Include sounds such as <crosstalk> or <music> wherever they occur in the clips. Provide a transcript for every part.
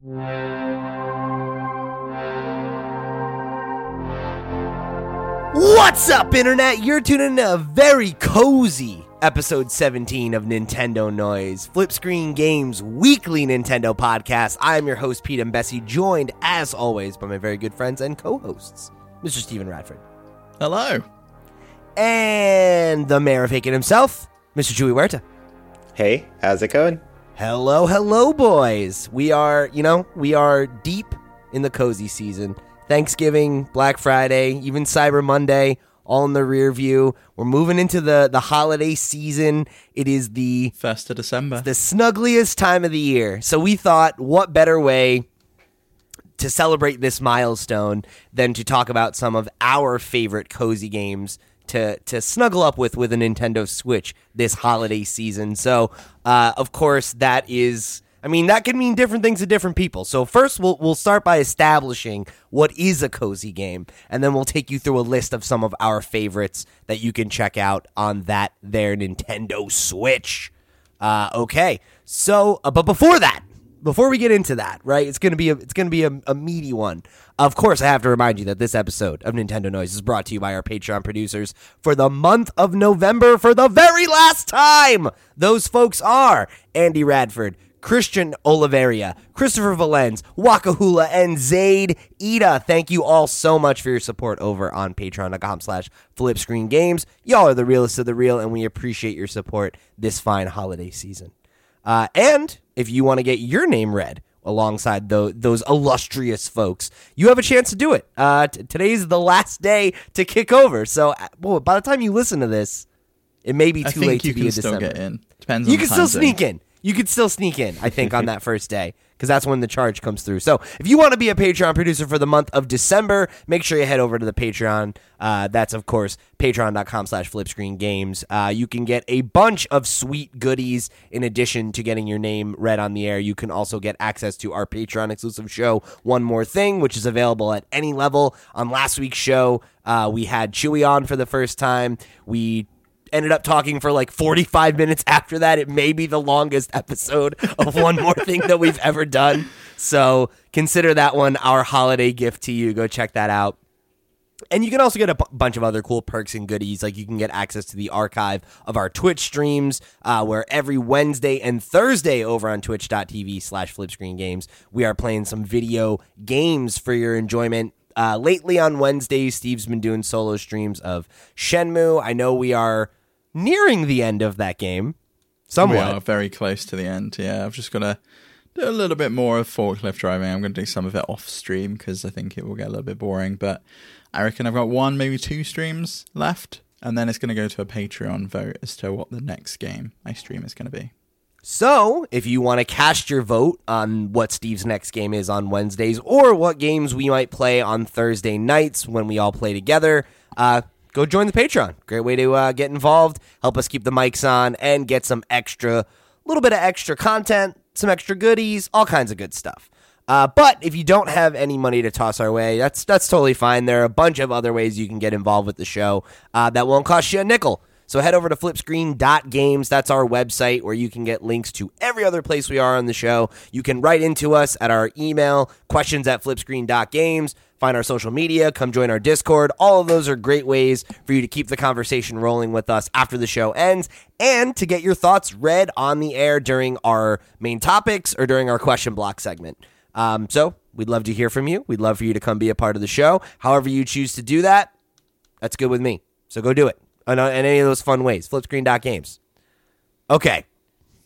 What's up, Internet? You're tuning in to a very cozy episode 17 of Nintendo Noise, Flip Screen Games weekly Nintendo podcast. I'm your host, Pete and Bessie, joined as always by my very good friends and co hosts, Mr. Stephen Radford. Hello. And the mayor of Aiken himself, Mr. Chewy Huerta. Hey, how's it going? Hello, hello, boys. We are, you know, we are deep in the cozy season. Thanksgiving, Black Friday, even Cyber Monday, all in the rear view. We're moving into the the holiday season. It is the First of December. the snuggliest time of the year. So we thought, what better way to celebrate this milestone than to talk about some of our favorite cozy games to to snuggle up with with a Nintendo Switch this holiday season. So, uh, of course, that is. I mean, that can mean different things to different people. So first, we'll we'll start by establishing what is a cozy game, and then we'll take you through a list of some of our favorites that you can check out on that there Nintendo Switch. Uh, okay, so uh, but before that, before we get into that, right? It's gonna be a it's gonna be a, a meaty one. Of course, I have to remind you that this episode of Nintendo Noise is brought to you by our Patreon producers for the month of November for the very last time. Those folks are Andy Radford. Christian Oliveria, Christopher Valens, Wakahula, and Zaid Ida. Thank you all so much for your support over on patreon.com slash flipscreengames. Y'all are the realest of the real, and we appreciate your support this fine holiday season. Uh, and if you want to get your name read alongside tho- those illustrious folks, you have a chance to do it. Uh, t- today's the last day to kick over. So uh, well, by the time you listen to this, it may be too late to be can in still December. get in. Depends. You can still sneak in. You could still sneak in, I think, on that <laughs> first day because that's when the charge comes through. So if you want to be a Patreon producer for the month of December, make sure you head over to the Patreon. Uh, that's, of course, patreon.com slash flipscreengames. Uh, you can get a bunch of sweet goodies in addition to getting your name read on the air. You can also get access to our Patreon exclusive show, One More Thing, which is available at any level. On last week's show, uh, we had Chewy on for the first time. We ended up talking for like 45 minutes after that. It may be the longest episode of One More Thing that we've ever done. So consider that one our holiday gift to you. Go check that out. And you can also get a b- bunch of other cool perks and goodies. Like you can get access to the archive of our Twitch streams, uh, where every Wednesday and Thursday over on twitch.tv slash flipscreengames, we are playing some video games for your enjoyment. Uh, lately on Wednesdays, Steve's been doing solo streams of Shenmue. I know we are nearing the end of that game. We are very close to the end. Yeah, I've just got to do a little bit more of forklift driving. I'm going to do some of it off stream because I think it will get a little bit boring. But I reckon I've got one, maybe two streams left, and then it's going to go to a Patreon vote as to what the next game I stream is going to be. So, if you want to cast your vote on what Steve's next game is on Wednesdays or what games we might play on Thursday nights when we all play together, uh, go join the Patreon. Great way to uh, get involved, help us keep the mics on, and get some extra, little bit of extra content, some extra goodies, all kinds of good stuff. Uh, but if you don't have any money to toss our way, that's that's totally fine. There are a bunch of other ways you can get involved with the show uh, that won't cost you a nickel. So head over to flipscreen.games. That's our website where you can get links to every other place we are on the show. You can write into us at our email, questions at flipscreen.games. Find our social media, come join our Discord. All of those are great ways for you to keep the conversation rolling with us after the show ends and to get your thoughts read on the air during our main topics or during our question block segment. Um, so we'd love to hear from you. We'd love for you to come be a part of the show. However, you choose to do that, that's good with me. So go do it in, in any of those fun ways. Flipscreen.games. Okay,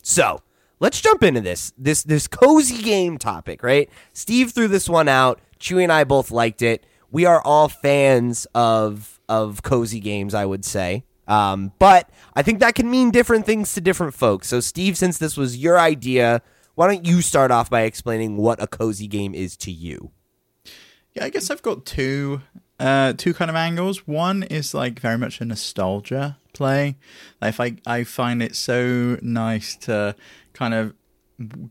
so let's jump into this this this cozy game topic. Right, Steve threw this one out. Chewy and I both liked it. We are all fans of of cozy games, I would say. Um, but I think that can mean different things to different folks. So, Steve, since this was your idea, why don't you start off by explaining what a cozy game is to you? Yeah, I guess I've got two uh two kind of angles. One is like very much a nostalgia play. Like if I I find it so nice to kind of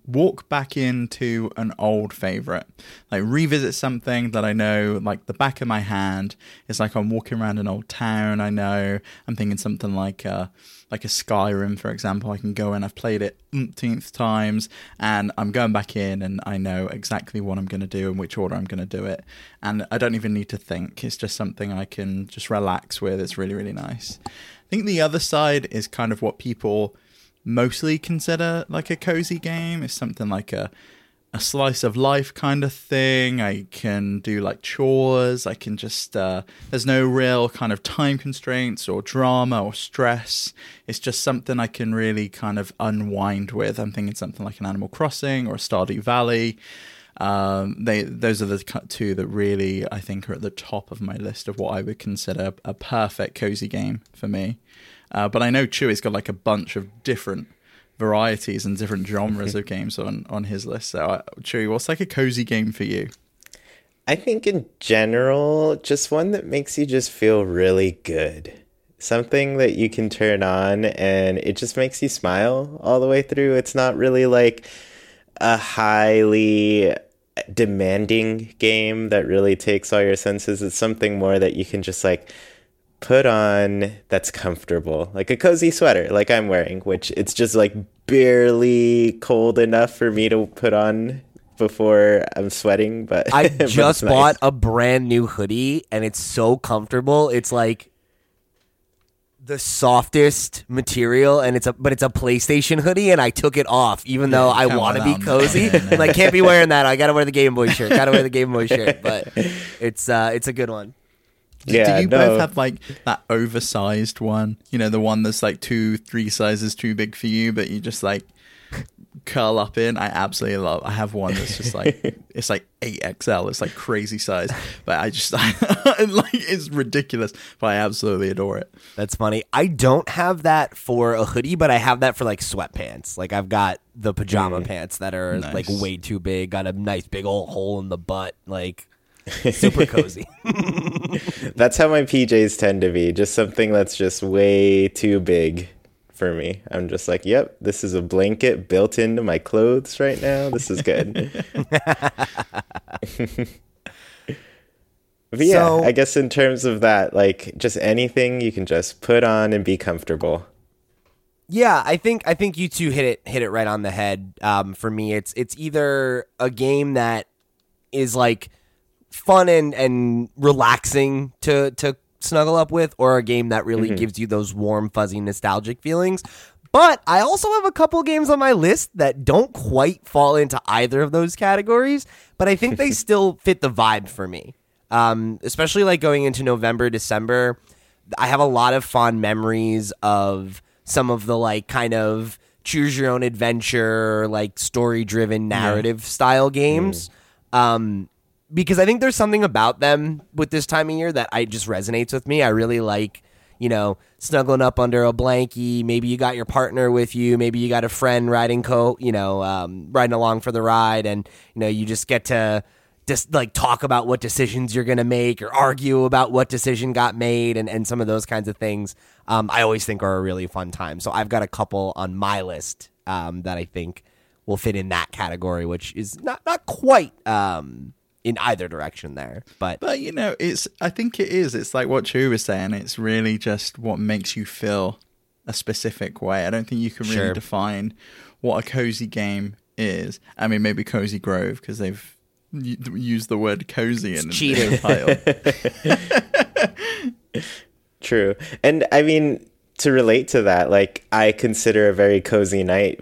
walk back into an old favorite, like revisit something that I know like the back of my hand. It's like I'm walking around an old town. I know I'm thinking something like uh, like a Skyrim, for example. I can go in. I've played it umpteenth times, and I'm going back in, and I know exactly what I'm going to do and which order I'm going to do it, and I don't even need to think. It's just something I can just relax with. It's really really nice. I think the other side is kind of what people mostly consider like a cozy game. It's something like a a slice of life kind of thing. I can do like chores. I can just uh, there's no real kind of time constraints or drama or stress. It's just something I can really kind of unwind with. I'm thinking something like an Animal Crossing or a Stardew Valley. Um, they those are the two that really I think are at the top of my list of what I would consider a perfect cozy game for me. Uh, but I know Chewy's got like a bunch of different varieties and different genres of games on on his list. So, uh, Chewy, what's like a cozy game for you? I think in general, just one that makes you just feel really good. Something that you can turn on and it just makes you smile all the way through. It's not really like a highly demanding game that really takes all your senses. It's something more that you can just like put on that's comfortable, like a cozy sweater, like I'm wearing, which it's just like barely cold enough for me to put on before I'm sweating. But I <laughs> but just it's bought nice. a brand new hoodie, and it's so comfortable. It's like the softest material, and it's a but it's a PlayStation hoodie, and I took it off, even though I want to be that on- cozy. I'm like, can't be wearing that. I gotta wear the Game Boy shirt. Gotta wear the Game Boy shirt. But <laughs> it's uh, it's a good one. Do- Yeah, do you no. both have like that oversized one? You know, the one that's like two, three sizes too big for you, but you just like curl up in. I absolutely love. I have one that's just like <laughs> it's like eight XL. It's like crazy size, but I just <laughs> like it's ridiculous, but I absolutely adore it. That's funny. I don't have that for a hoodie, but I have that for like sweatpants. Like I've got the pajama mm. pants that are like way too big. Got a nice big old hole in the butt. Like super <laughs> cozy. <laughs> That's how my PJs tend to be. Just something that's just way too big for me. I'm just like, yep, this is a blanket built into my clothes right now. This is good. <laughs> but yeah, So- I guess in terms of that, like just anything you can just put on and be comfortable. Yeah, I think I think you two hit it hit it right on the head. Um, for me, it's it's either a game that is like fun and and relaxing to to snuggle up with, or a game that really gives you those warm, fuzzy, nostalgic feelings. But I also have a couple games on my list that don't quite fall into either of those categories, but I think they <laughs> still fit the vibe for me. Um, especially like going into November, December. I have a lot of fond memories of some of the like kind of choose your own adventure, like story driven narrative style games. Um, because I think there's something about them with this time of year that I just resonates with me. I really like, you know, snuggling up under a blankie. Maybe you got your partner with you. Maybe you got a friend riding co, you know, um, riding along for the ride, and you know, you just get to just like talk about what decisions you're going to make or argue about what decision got made and, and some of those kinds of things um, i always think are a really fun time so i've got a couple on my list um, that i think will fit in that category which is not, not quite um, in either direction there but But you know, it's. I think it is. It's like what Chu was saying. It's really just what makes you feel a specific way. I don't think you can really Sure. define what a cozy game is. I mean, maybe Cozy Grove because they've used the word cozy in, in cheating. the <laughs> title. <laughs> True. And I mean, to relate to that, like I consider a very cozy night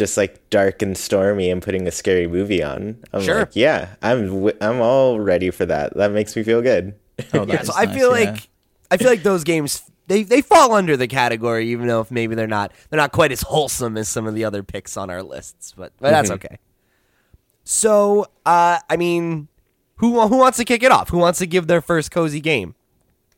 just like dark and stormy and putting a scary movie on. I'm Sure. like, yeah, I'm w- I'm all ready for that. That makes me feel good. Oh, <laughs> yeah, is so I feel yeah. like I feel like those games they, they fall under the category, even though if maybe they're not they're not quite as wholesome as some of the other picks on our lists, but but that's okay. So uh, I mean, who who wants to kick it off? Who wants to give their first cozy game?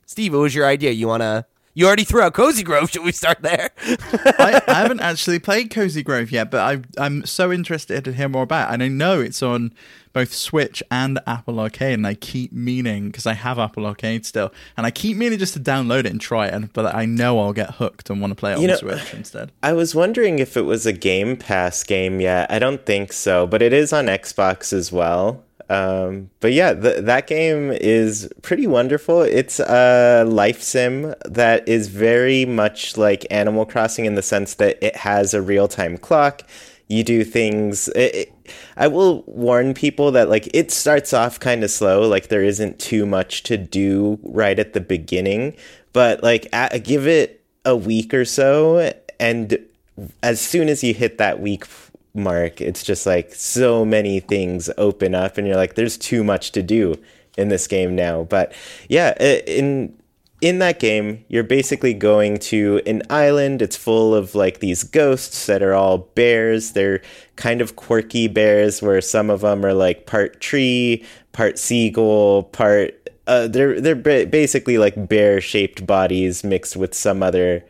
Steve, what was your idea? You wanna You already threw out Cozy Grove. Should we start there? I, <laughs> I haven't actually played Cozy Grove yet, but I, I'm so interested to hear more about it. And I know it's on both Switch and Apple Arcade, and I keep meaning because I have Apple Arcade still, and I keep meaning just to download it and try it. And but I know I'll get hooked and want to play it You on know- Switch instead. I was wondering if it was a Game Pass game yet. I don't think so, but it is on Xbox as well. Um, but yeah, th- that game is pretty wonderful. It's a life sim that is very much like Animal Crossing in the sense that it has a real time clock. You do things. It, it- I will warn people that like it starts off kind of slow. Like there isn't too much to do right at the beginning, but like a give it a week or so, and as soon as you hit that week mark, it's just like so many things open up, and you're like, there's too much to do in this game now. But yeah, in in that game, you're basically going to an island. It's full of like these ghosts that are all bears. They're kind of quirky bears, where some of them are like part tree, part seagull, part. Uh, they're they're basically like bear shaped bodies mixed with some other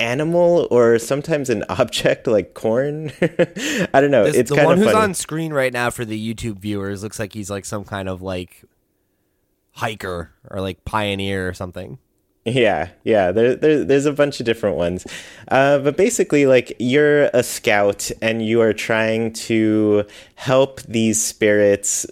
animal or sometimes an <laughs> object like corn. <laughs> I don't know. This- it's the kind one who's funny. on screen right now for the YouTube viewers looks like he's like some kind of like hiker or like pioneer or something. Yeah, yeah. There, there, there's a bunch of different ones, uh, but basically, like you're a scout and you are trying to help these spirits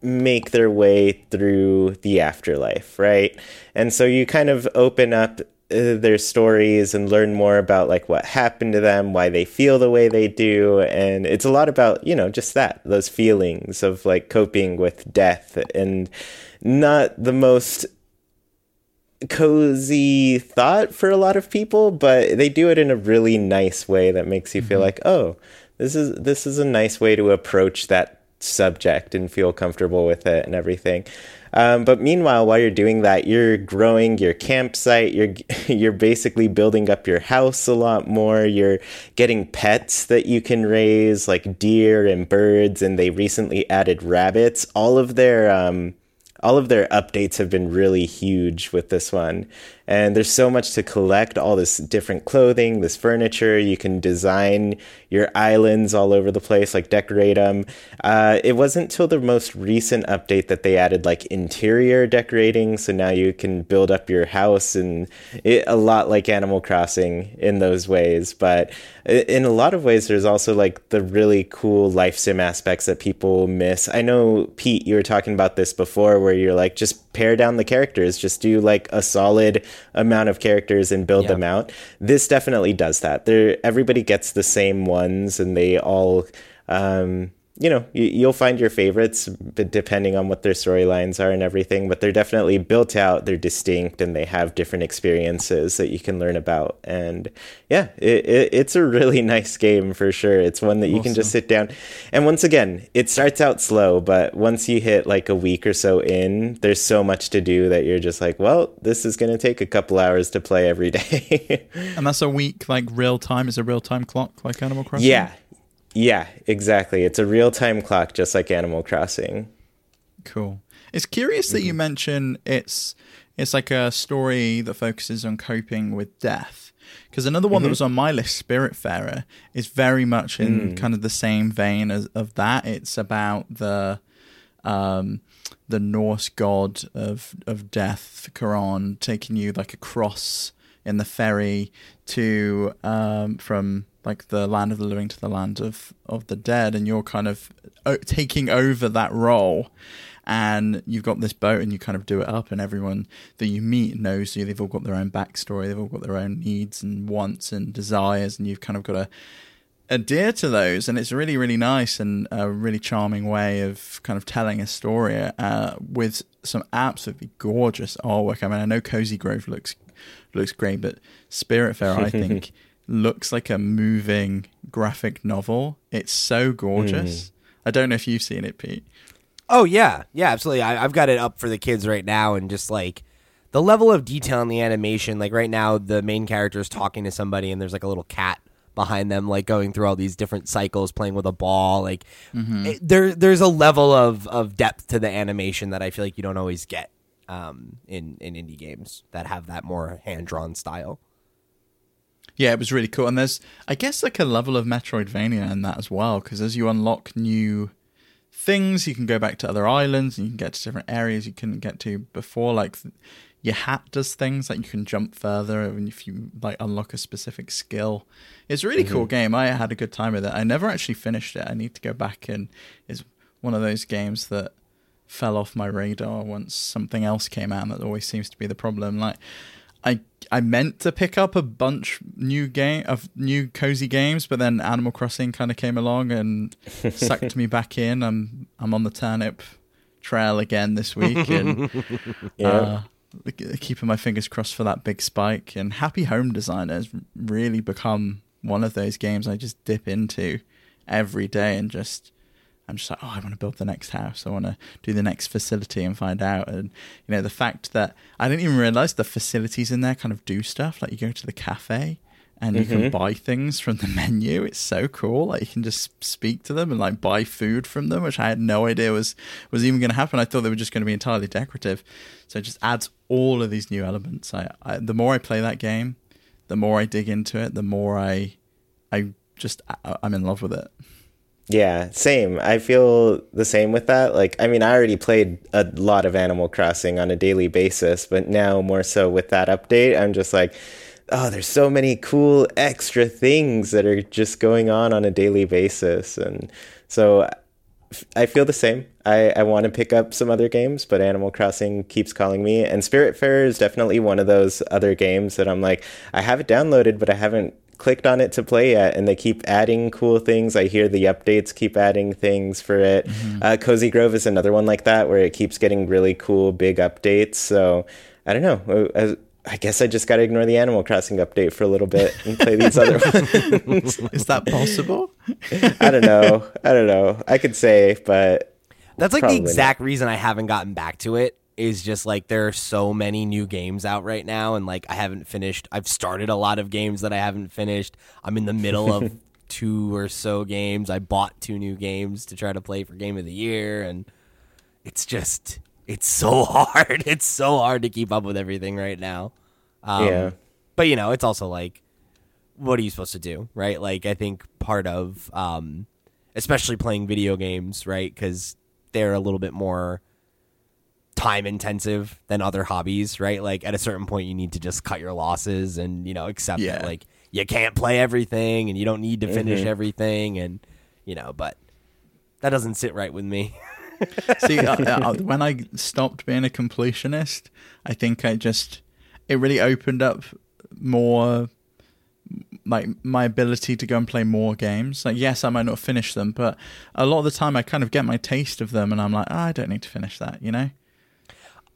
make their way through the afterlife, right? And so you kind of open up uh, their stories and learn more about like what happened to them, why they feel the way they do, and it's a lot about you know just that those feelings of like coping with death and not the most cozy thought for a lot of people, but they do it in a really nice way that makes you feel like, oh, this is this is a nice way to approach that subject and feel comfortable with it and everything. Um, but meanwhile, while you're doing that, you're growing your campsite. You're <laughs> you're basically building up your house a lot more. You're getting pets that you can raise, like deer and birds. And they recently added rabbits. All of their um, all of their updates have been really huge with this one. And there's so much to collect all this different clothing, this furniture. You can design your islands all over the place, like decorate them. Uh, it wasn't till the most recent update that they added like interior decorating. So now you can build up your house and it, a lot like Animal Crossing in those ways. But in a lot of ways, there's also like the really cool life sim aspects that people miss. I know, Pete, you were talking about this before where you're like, just pare down the characters, just do like a solid amount of characters and build Yeah. them out. This definitely does that. There, everybody gets the same ones and they all, um, you know, you, you'll find your favorites depending on what their storylines are and everything, but they're definitely built out, they're distinct, and they have different experiences that you can learn about. And yeah, it, it, it's a really <laughs> nice game for sure. It's one that you can just sit down. And once again, it starts out slow, but once you hit like a week or so in, there's so much to do that you're just like, well, this is going to take a couple hours to play every <laughs> day. And that's a week like real time. Is a real time clock like Animal Crossing? yeah. Yeah, exactly. It's a real time clock, just like Animal Crossing. Cool. It's curious that you mention it's it's like a story that focuses on coping with death. Because another one that was on my list, Spiritfarer, is very much in kind of the same vein as of that. It's about the um, the Norse god of of death, Charon, taking you like across in the ferry to um, from like the land of the living to the land of of the dead, and you're kind of taking over that role. And you've got this boat, and you kind of do it up, and everyone that you meet knows you. They've all got their own backstory. They've all got their own needs and wants and desires, and you've kind of got to adhere to those and it's really really nice and a really charming way of kind of telling a story uh, with some absolutely gorgeous artwork i mean i know cozy grove looks looks great but Spiritfarer i think <laughs> looks like a moving graphic novel it's so gorgeous i don't know if you've seen it pete Oh yeah, yeah, absolutely. I, I've got it up for the kids right now, and just like the level of detail in the animation. Like right now, the main character is talking to somebody, and there's like a little cat behind them, like going through all these different cycles, playing with a ball. Like it, there, there's a level of of depth to the animation that I feel like you don't always get um, in in indie games that have that more hand drawn style. Yeah, it was really cool. And there's, I guess, like a level of Metroidvania in that as well, because as you unlock new things, you can go back to other islands and you can get to different areas you couldn't get to before. Like your hat does things like you can jump further and if you like unlock a specific skill. It's a really cool mm-hmm. game. I had a good time with it. I never actually finished it. I need to go back and it's one of those games that fell off my radar once something else came out and that always seems to be the problem. Like I I meant to pick up a bunch new game of new cozy games, but then Animal Crossing kind of came along and <laughs> sucked me back in. I'm I'm on the turnip trail again this week, and <laughs> Yeah. uh, keeping my fingers crossed for that big spike. And Happy Home Designer has really become one of those games I just dip into every day and just I'm just like, oh, I want to build the next house. I want to do the next facility and find out. And you know, the fact that I didn't even realize the facilities in there kind of do stuff. Like you go to the cafe and you can mm-hmm. buy things from the <laughs> menu. It's so cool. Like you can just speak to them and like buy food from them, which I had no idea was was even going to happen. I thought they were just going to be entirely decorative. So it just adds all of these new elements. I, I the more I play that game, the more I dig into it, the more I I just I, I'm in love with it. Yeah, same. I feel the same with that. Like, I mean, I already played a lot of Animal Crossing on a daily basis, but now more so with that update, I'm just like, oh, there's so many cool extra things that are just going on on a daily basis. And so I feel the same. I, I want to pick up some other games, but Animal Crossing keeps calling me. And Spiritfarer is definitely one of those other games that I'm like, I have it downloaded, but I haven't clicked on it to play yet. And they keep adding cool things. I hear the updates keep adding things for it. Uh, Cozy Grove is another one like that, where it keeps getting really cool, big updates. So I don't know. I, I guess I just got to ignore the Animal Crossing update for a little bit and play these other <laughs> ones. Is that possible? I don't know. I don't know. I could say, but That's like the exact reason I haven't gotten back to it. Is just like there are so many new games out right now, and like I haven't finished. I've started a lot of games that I haven't finished. I'm in the middle of <laughs> two or so games. I bought two new games to try to play for Game of the Year, and it's just it's so <laughs> hard. It's so hard to keep up with everything right now. Um, Yeah. but you know, it's also like, what are you supposed to do, right? Like, I think part of, um, especially playing video games, right? Because they're a little bit more time intensive than other hobbies, right? Like, at a certain point, you need to just cut your losses and you know accept that like you can't play everything and you don't need to finish everything, and you know, but that doesn't sit right with me. <laughs> See, uh, <laughs> uh, when I stopped being a completionist, I think I just it really opened up more like my ability to go and play more games. Like, yes, I might not finish them, but a lot of the time I kind of get my taste of them, and I'm like, oh, I don't need to finish that, you know?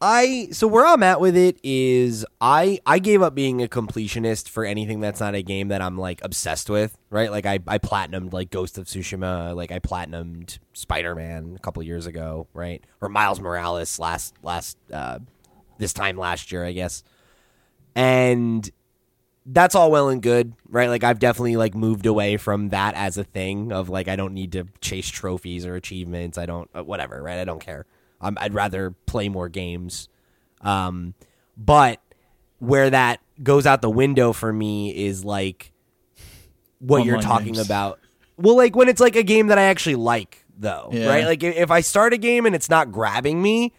I so where I'm at with it is I I gave up being a completionist for anything that's not a game that I'm like obsessed with, right? Like I I platinumed like Ghost of Tsushima, like I platinumed Spider-Man a couple years ago, right? Or Miles Morales last last uh this time last year, I guess. And that's all well and good, right? Like I've definitely like moved away from that as a thing of like I don't need to chase trophies or achievements. I don't uh, whatever, right? I don't care. Um, I'd rather play more games. Um, but where that goes out the window for me is like what you're talking games. about. Well, like when it's like a game that I actually like, though, Yeah. right? Like if if I start a game and it's not grabbing me,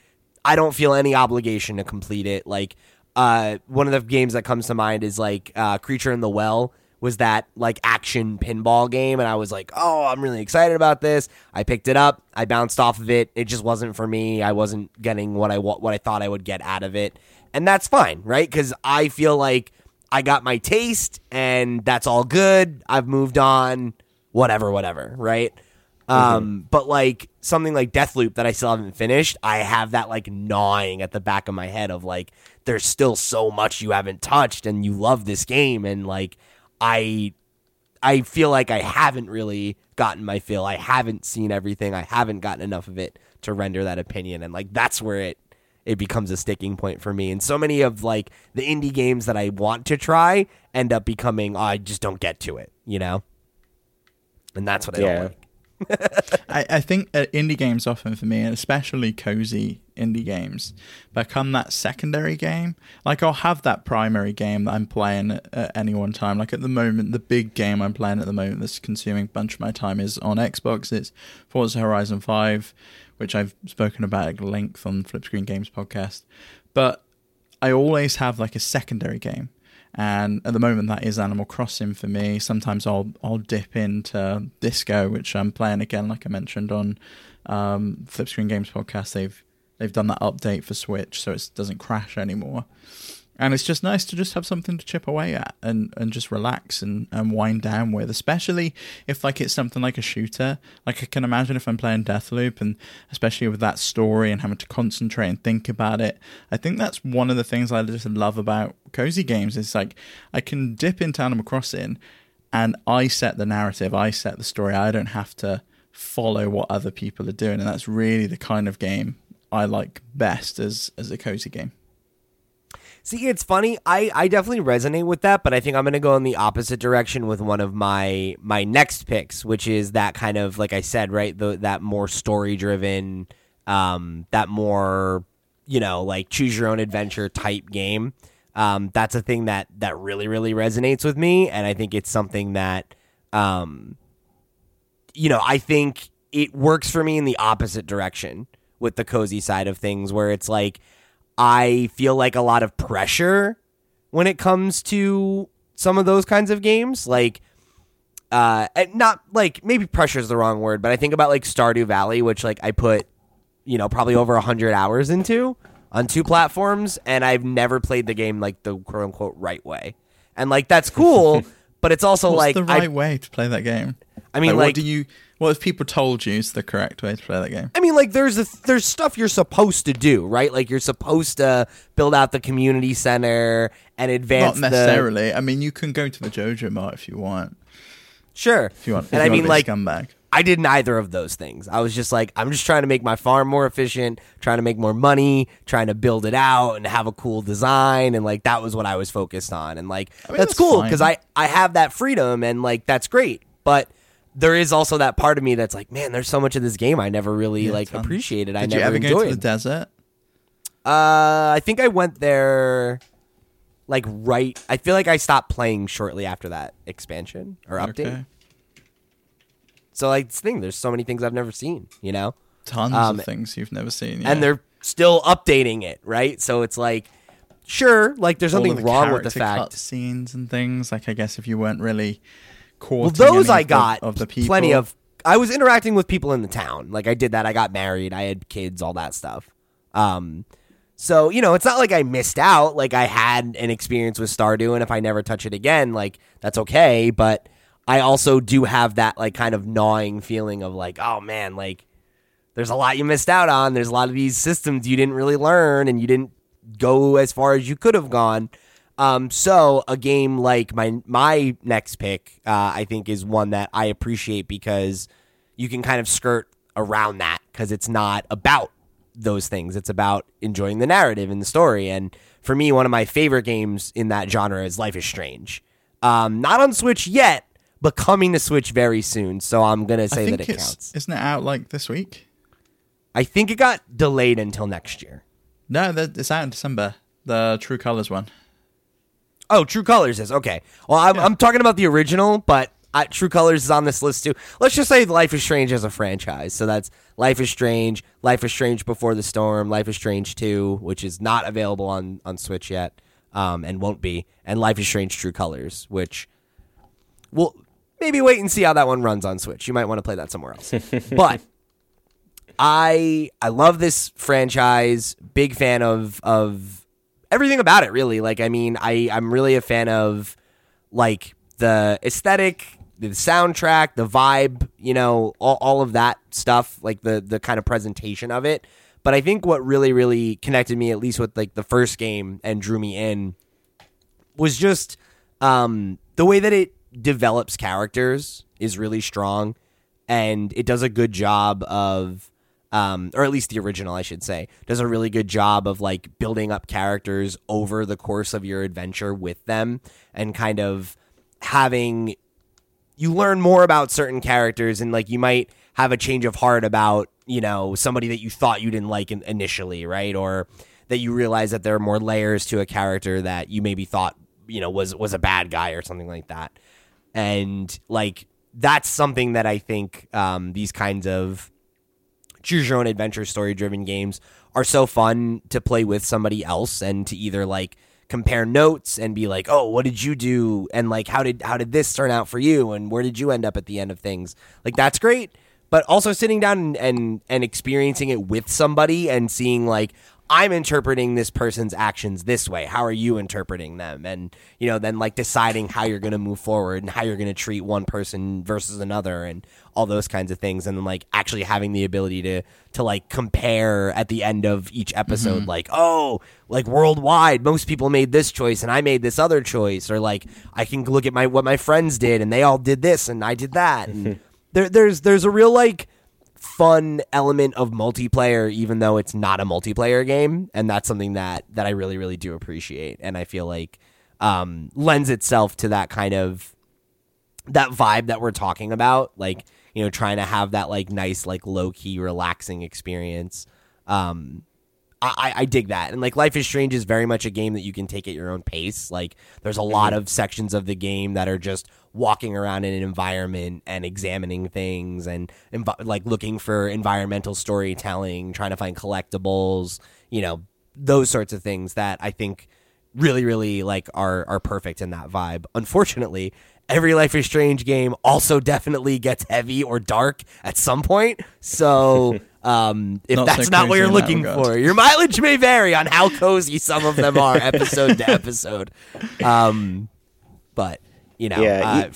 I don't feel any obligation to complete it. Like uh, one of the games that comes to mind is like uh, Creature in the Well was that like action pinball game and I was like, "Oh, I'm really excited about this." I picked it up, I bounced off of it. It just wasn't for me. I wasn't getting what I what I thought I would get out of it. And that's fine, right? Cuz I feel like I got my taste and that's all good. I've moved on, whatever, whatever, right? Um, but like something like Deathloop that I still haven't finished, I have that like gnawing at the back of my head of like, there's still so much you haven't touched and you love this game. And like, I, I feel like I haven't really gotten my fill. I haven't seen everything. I haven't gotten enough of it to render that opinion. And like, that's where it, it becomes a sticking point for me. And so many of like the indie games that I want to try end up becoming, oh, I just don't get to it, you know? And that's what I Yeah. don't like. <laughs> I, I think uh, indie games often for me, and especially cozy indie games become that secondary game. Like I'll have that primary game that I'm playing at any one time. Like at the moment, the big game I'm playing at the moment that's consuming a bunch of my time is on Xbox. It's Forza Horizon 5, which I've spoken about at length on Flip Screen Games podcast. But I always have like a secondary game and at the moment that is Animal Crossing for me. Sometimes I'll I'll dip into Disco, which I'm playing again, like I mentioned on um, Flip Screen Games podcast. They've they've done that update for Switch, so it doesn't crash anymore. And it's just nice to just have something to chip away at and, and just relax and, and wind down with especially if like it's something like a shooter. Like i can imagine if i'm playing deathloop and especially with that story and having to concentrate and think about it i think that's one of the things i just love about cozy games is like i can dip into animal crossing and i set the narrative i set the story. I don't have to follow what other people are doing and that's really the kind of game i like best as as a cozy game See, it's funny. I, I definitely resonate with that, but I think I'm going to go in the opposite direction with one of my my next picks, which is that kind of like I said, right, the that more story driven, um, that more you know like choose your own adventure type game. Um, that's a thing that that really really resonates with me, and I think it's something that, um, you know, I think it works for me in the opposite direction with the cozy side of things, where it's like I feel like a lot of pressure when it comes to some of those kinds of games. Like, uh, not like maybe pressure is the wrong word, but I think about like Stardew Valley, which like I put, you know, probably over a hundred hours into on two platforms, and I've never played the game like the quote unquote right way. And like that's cool, <laughs> but it's also What's like the right I, way to play that game. I mean, like, like what do you? What if people told you is the correct way to play that game? I mean, like there's a, there's stuff you're supposed to do, right? Like you're supposed to build out the community center and advance. Not necessarily. I mean, you can go to the JojaMart if you want. Sure. If you want, if and you I mean, like scumbag. I did neither of those things. I was just like, I'm just trying to make my farm more efficient, trying to make more money, trying to build it out and have a cool design, and like that was what I was focused on. And like I mean, that's, that's cool because I I have that freedom and like that's great, but. There is also that part of me that's like, man, there's so much of this game I never really Yeah, like appreciated. I Did you never ever go to the desert? Uh, I think I went there like right. I feel like I stopped playing shortly after that expansion or update. Okay. So like this thing, there's so many things I've never seen, you know, Tons Um, of things you've never seen. and they're still updating it, right? So it's like, sure, like there's All nothing of wrong with the fact. scenes and things. Like I guess if you weren't really caught. Well, those I got of the people. plenty of. I was interacting with people in the town. Like I did that. I got married. I had kids. All that stuff. Um, so you know, it's not like I missed out. Like I had an experience with Stardew, and if I never touch it again, like that's okay. But I also do have that like kind of gnawing feeling of like, oh man, like there's a lot you missed out on. There's a lot of these systems you didn't really learn, and you didn't go as far as you could have gone. Um, so a game like my my next pick, uh, I think, is one that I appreciate because you can kind of skirt around that because it's not about those things. It's about enjoying the narrative and the story. And for me, one of my favorite games in that genre is Life is Strange. Um, not on Switch yet, but coming to Switch very soon. So I'm gonna say that it counts. isn't it out like this week? I think it got delayed until next year. No, that- it's out in December. The True Colors one. Oh, True Colors is okay. Well, I'm, I'm talking about the original, but uh, True Colors is on this list too. Let's just say Life is Strange as a franchise. So that's Life is Strange, Life is Strange Before the Storm, Life is Strange Two, which is not available on on Switch yet, um, and won't be, and Life is Strange True Colors, which we'll maybe wait and see how that one runs on Switch. You might want to play that somewhere else, <laughs> but. I I love this franchise. Big fan of of everything about it. Really, like I mean, I I'm really a fan of like the aesthetic, the soundtrack, the vibe. You know, all all of that stuff. Like the the kind of presentation of it. But I think what really really connected me, at least with like the first game, and drew me in, was just um, the way that it develops characters is really strong, and it does a good job of, um, or at least the original, I should say, does a really good job of like building up characters over the course of your adventure with them, and kind of having you learn more about certain characters, and like you might have a change of heart about you know somebody that you thought you didn't like in, initially, right? Or that you realize that there are more layers to a character that you maybe thought you know was was a bad guy or something like that. And like that's something that I think um, these kinds of choose your own adventure story driven games are so fun to play with somebody else and to either like compare notes and be like, "Oh, what did you do?" and like, "How did how did this turn out for you?" and where did you end up at the end of things? Like that's great, but also sitting down and and, experiencing it with somebody and seeing like, I'm interpreting this person's actions this way. How are you interpreting them? And, you know, then like deciding how you're going to move forward and how you're going to treat one person versus another and all those kinds of things. And then like actually having the ability to, to like compare at the end of each episode, mm-hmm. like, oh, like worldwide, most people made this choice and I made this other choice. Or like I can look at my, what my friends did and they all did this and I did that. And <laughs> there, there's, there's a real like, fun element of multiplayer even though it's not a multiplayer game. And that's something that that I really really do appreciate. And I feel like um lends itself to that kind of that vibe that we're talking about. Like you know trying to have that like nice like low key relaxing experience. Um I, I dig that. And like Life is Strange is very much a game that you can take at your own pace. Like there's a lot mm-hmm. of sections of the game that are just walking around in an environment and examining things and env- like looking for environmental storytelling, trying to find collectibles, you know, those sorts of things that I think really really like are are perfect in that vibe. Unfortunately, every Life is Strange game also definitely gets heavy or dark at some point. So <laughs> um, if Not that's not what you're looking for, your mileage may vary on how cozy some of them are episode to <laughs> episode. Um, but you know, Yeah, uh, you-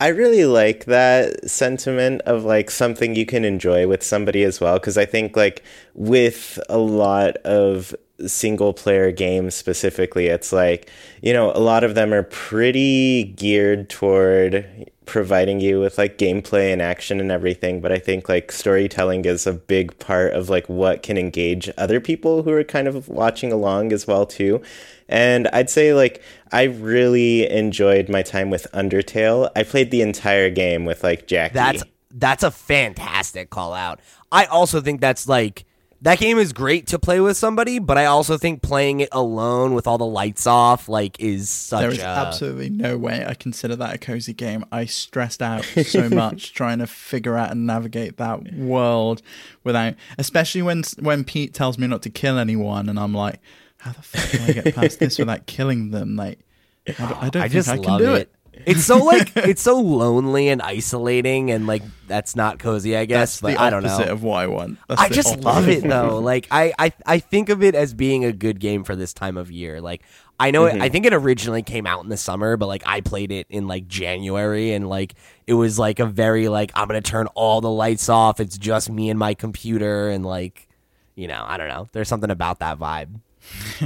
I really like that sentiment of like something you can enjoy with somebody as well. Cause I think like with a lot of single player games specifically, it's like, you know, a lot of them are pretty geared toward providing you with like gameplay and action and everything. But I think like storytelling is a big part of like what can engage other people who are kind of watching along as well too. And I'd say like I really enjoyed my time with Undertale. I played the entire game with like Jackie. that's that's a fantastic call out. I also think that's like that game is great to play with somebody, but I also think playing it alone with all the lights off like is such There is a absolutely no way I consider that a cozy game. I stressed out <laughs> so much trying to figure out and navigate that world without, especially when when Pete tells me not to kill anyone, and I'm like, how the fuck do I get past this <laughs> without killing them? Like, I don't, I don't I think just I can do it. it. It's so like <laughs> it's so lonely and isolating and like that's not cozy, I guess. That's but the I don't know. of want. That's I just love it though. <laughs> Like I, I I think of it as being a good game for this time of year. Like I know it, I mm-hmm. think it originally came out in the summer, but like I played it in like January and like it was like a very like I'm gonna turn all the lights off. It's just me and my computer and like you know I don't know. There's something about that vibe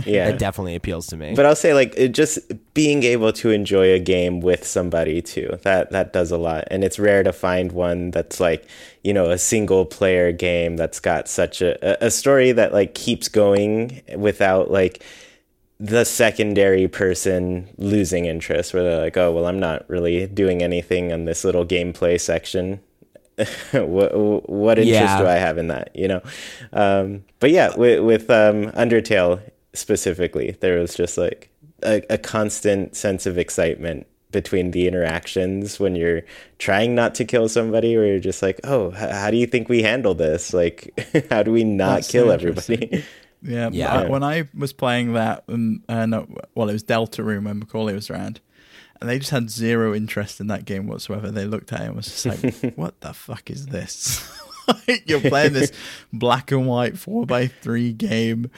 yeah. that definitely appeals to me. But I'll say like it just being able to enjoy a game with somebody too. That that does a lot. And it's rare to find one that's like, you know, a single player game that's got such a a story that like keeps going without like the secondary person losing interest where they're like, "Oh, well, I'm not really doing anything on this little gameplay section." <laughs> what what interest Yeah. do I have in that? You know, um, but yeah, with, with um, Undertale specifically, there was just like a, a constant sense of excitement between the interactions when you're trying not to kill somebody, or you're just like, oh, h- how do you think we handle this? Like, <laughs> how do we not That's kill interesting. everybody? <laughs> Yeah, Yeah. I- when I was playing that, um, uh, no, well, it was Deltarune when Macaulay was around, and they just had zero interest in that game whatsoever. They looked at it and was just like, <laughs> "What the fuck is this?" <laughs> You're playing this black and white four by three game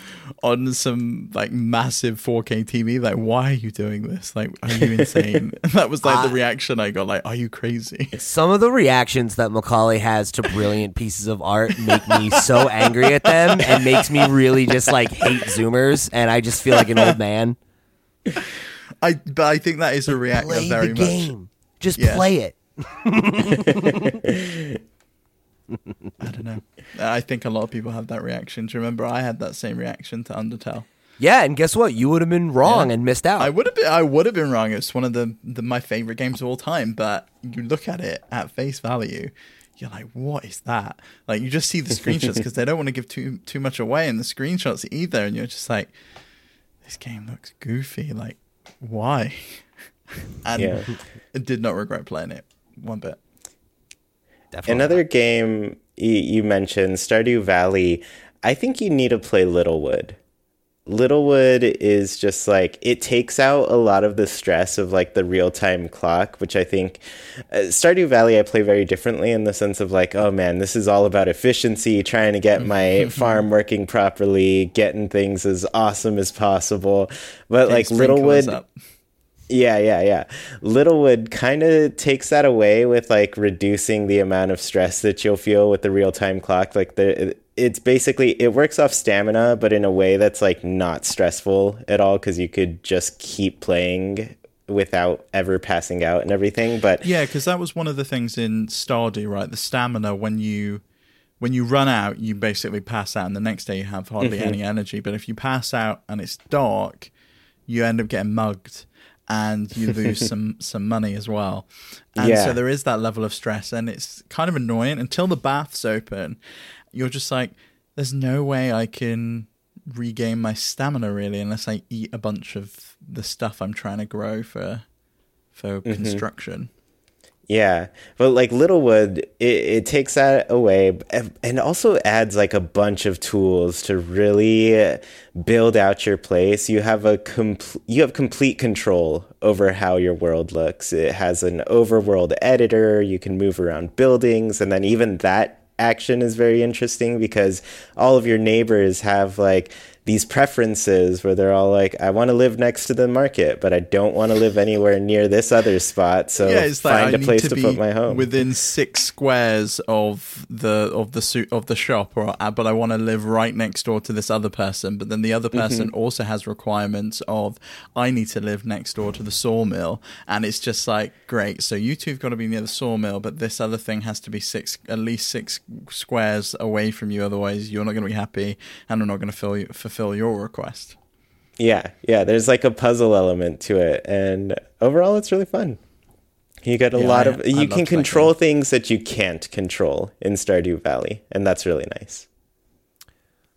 on some like massive 4K TV. Like, why are you doing this? Like, are you insane? <laughs> that was like the reaction I got. Like, are you crazy? Some of the reactions that Macaulay has to brilliant pieces of art make me so angry at them and makes me really just like hate Zoomers, and I just feel like an old man. I but I think that is a reaction Play very the much. game. Just Yeah. play it. <laughs> I don't know. I think a lot of people have that reaction. Do you remember I had that same reaction to Undertale? Yeah, and guess what? You would have been wrong Yeah. and missed out. I would have been I would have been wrong. It's one of the, the my favorite games of all time, but you look at it at face value, you're like, what is that? Like you just see the screenshots <laughs> because they don't want to give too too much away in the screenshots either, and you're just like, this game looks goofy. Like, why? and Yeah. <laughs> Did not regret playing it one bit. Definitely. Another game you, you mentioned, Stardew Valley. I think you need to play Littlewood. Littlewood is just like it takes out a lot of the stress of like the real time clock, which I think uh, Stardew Valley I play very differently in the sense of like, oh man, this is all about efficiency, trying to get my <laughs> farm working properly, getting things as awesome as possible. But Getting like Littlewood. Yeah, yeah, yeah. Littlewood kind of takes that away with like reducing the amount of stress that you'll feel with the real time clock. Like the it's basically it works off stamina, but in a way that's like not stressful at all because you could just keep playing without ever passing out and everything. But Yeah, because that was one of the things in Stardew, right? The stamina when you when you run out, you basically pass out, and the next day you have hardly Mm-hmm. any energy. But if you pass out and it's dark, you end up getting mugged, and you lose <laughs> some some money as well. And Yeah. so there is that level of stress, and it's kind of annoying until the bath's open. You're just like, there's no way I can regain my stamina really unless I eat a bunch of the stuff I'm trying to grow for for Mm-hmm. construction. Yeah, but like Littlewood, it, it takes that away and also adds like a bunch of tools to really build out your place. You have a complete you have complete control over how your world looks. It has an overworld editor. You can move around buildings, and then even that action is very interesting because all of your neighbors have like these preferences where they're all like, I want to live next to the market, but I don't want to live anywhere near this other spot. So yeah, it's like find I a place to, to, put my home. within six squares of the of the suit of the shop, or uh, but I want to live right next door to this other person. But then the other person Mm-hmm. also has requirements of I need to live next door to the sawmill, and it's just like great. So you two've got to be near the sawmill, but this other thing has to be six at least six squares away from you. Otherwise, you're not going to be happy, and I'm not going to fill you, fulfill your request. yeah, yeah. There's like a puzzle element to it, and overall, it's really fun. You get a Yeah, lot I- of I you loved can that control things that you can't control in Stardew Valley, and that's really nice.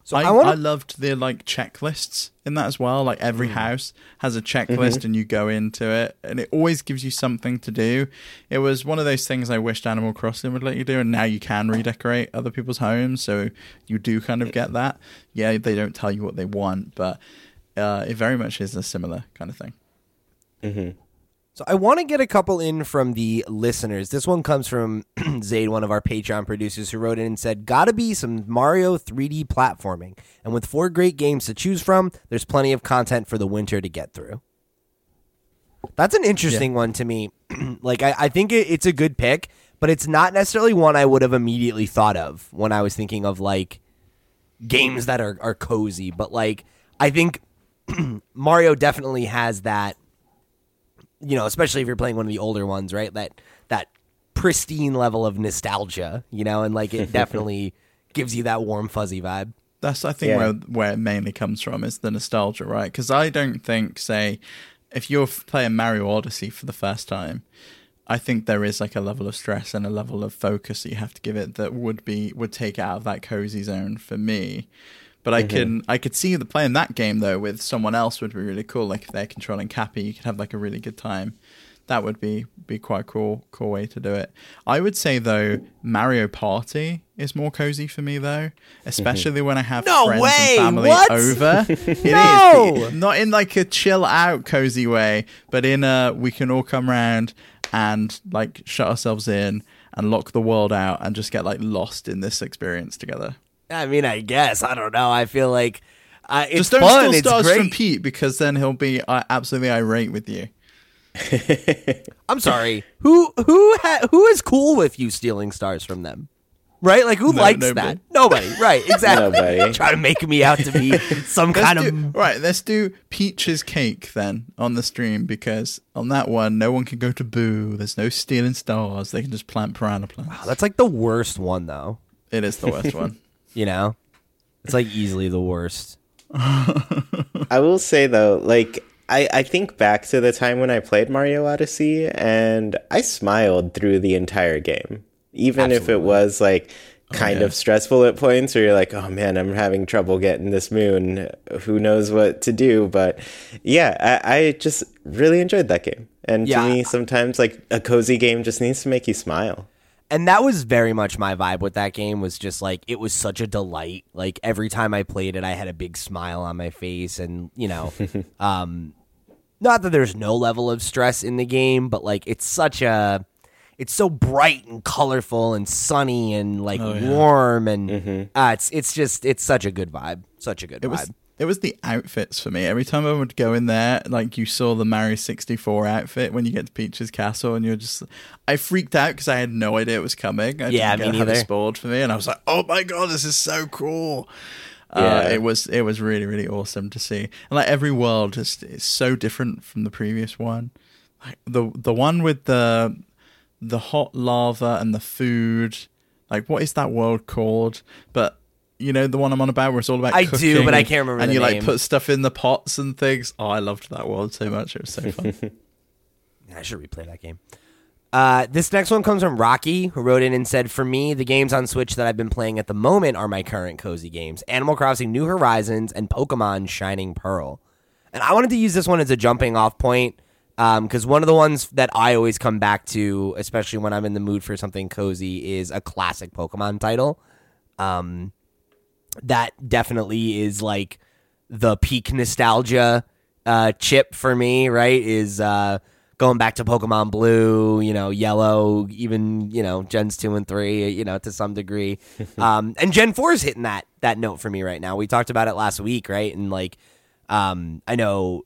So I, I, want I loved the like checklists in that as well. Like every mm. house has a mm-hmm. checklist and you go into it and it always gives you something to do. It was one of those things I wished Animal Crossing would let you do and now you can oh. redecorate other people's homes so you do kind of get that. Yeah, they don't tell you what they want, but uh, it very much is a similar kind of thing. Mm-hmm. So I want to get a couple in from the listeners. This one comes from <clears throat> Zaid, one of our Patreon producers, who wrote in and said, "Gotta be some Mario 3D platforming." And with four great games to choose from, there's plenty of content for the winter to get through. That's an interesting one to me. <clears throat> like I, I think it, it's a good pick, but it's not necessarily one I would have immediately thought of when I was thinking of like games that are, are cozy. But like I think <clears throat> Mario definitely has that you know, especially if you're playing one of the older ones, right? That that pristine level of nostalgia, you know, and like it <laughs> definitely gives you that warm fuzzy vibe. That's I think Yeah. where where it mainly comes from is the nostalgia, right? Because I don't think, say, if you're playing Mario Odyssey for the first time, I think there is like a level of stress and a level of focus that you have to give it that would be would take it out of that cozy zone for me. But I mm-hmm. can I could see the playing that game though with someone else would be really cool. Like if they're controlling Cappy, you could have like a really good time. That would be be quite a cool cool way to do it. I would say though Mario Party is more cozy for me though, mm-hmm. especially when I have No friends way! and family What? over. <laughs> It is No! not in like a chill out cozy way, but in a we can all come round and like shut ourselves in and lock the world out and just get like lost in this experience together. I mean, I guess I don't know. I feel like uh, it's just don't fun. steal It's stars great. from Pete because then he'll be uh, absolutely irate with you. <laughs> I'm sorry. who who ha- who is cool with you stealing stars from them? Right? Like who No, likes nobody. that? Nobody. Right? <laughs> Exactly. Nobody. <laughs> Try to make me out to be some Let's kind do, of right, let's do Peach's cake then on the stream because on that one, no one can go to Boo. There's no stealing stars. They can just plant piranha plants. That's like the worst one though. It is the worst one. You know? It's like easily the worst. <laughs> I will say though, like I, I think back to the time when I played Mario Odyssey and I smiled through the entire game. even if it was like oh, kind yeah. of stressful at points where you're like, oh man, I'm having trouble getting this moon. Who knows what to do? But yeah, I, I just really enjoyed that game. And Yeah. to me, sometimes like a cozy game just needs to make you smile. And that was very much my vibe with that game was just like it was such a delight. Like every time i played it i had a big smile on my face and you know <laughs> um not that there's no level of stress in the game but like it's such a it's so bright and colorful and sunny and like Oh, yeah. warm and uh, it's it's just it's such a good vibe. Such a good It vibe. was it was the outfits for me. Every time I would go in there, like you saw the Mario 64 outfit when you get to Peach's castle, and you're just, I freaked out because I had no idea it was coming. I Yeah, didn't me have it neither. spoiled for me, and I was like, oh my god, this is so cool. Uh, Yeah. it was it was really really awesome to see, and like every world just is so different from the previous one. Like the the one with the the hot lava and the food. Like what is that world called? But you know the one I'm on about where it's all about I do, but I can't remember And the you name. like put stuff in the pots and things. Oh, I loved that world so much. It was so fun. <laughs> I should replay that game. Uh, this next one comes from Rocky, who wrote in and said, For me, the games on Switch that I've been playing at the moment are my current cozy games Animal Crossing New Horizons and Pokemon Shining Pearl. And I wanted to use this one as a jumping off point because one of the ones that I always come back to, especially when I'm in the mood for something cozy, is a classic Pokemon title. Um, that definitely is like the peak nostalgia uh, chip for me, right? Is uh, going back to Pokemon Blue, you know, Yellow, even you know Gens two and three, you know, to some degree, <laughs> um, and Gen four is hitting that that note for me right now. We talked about it last week, right? And like, um, I know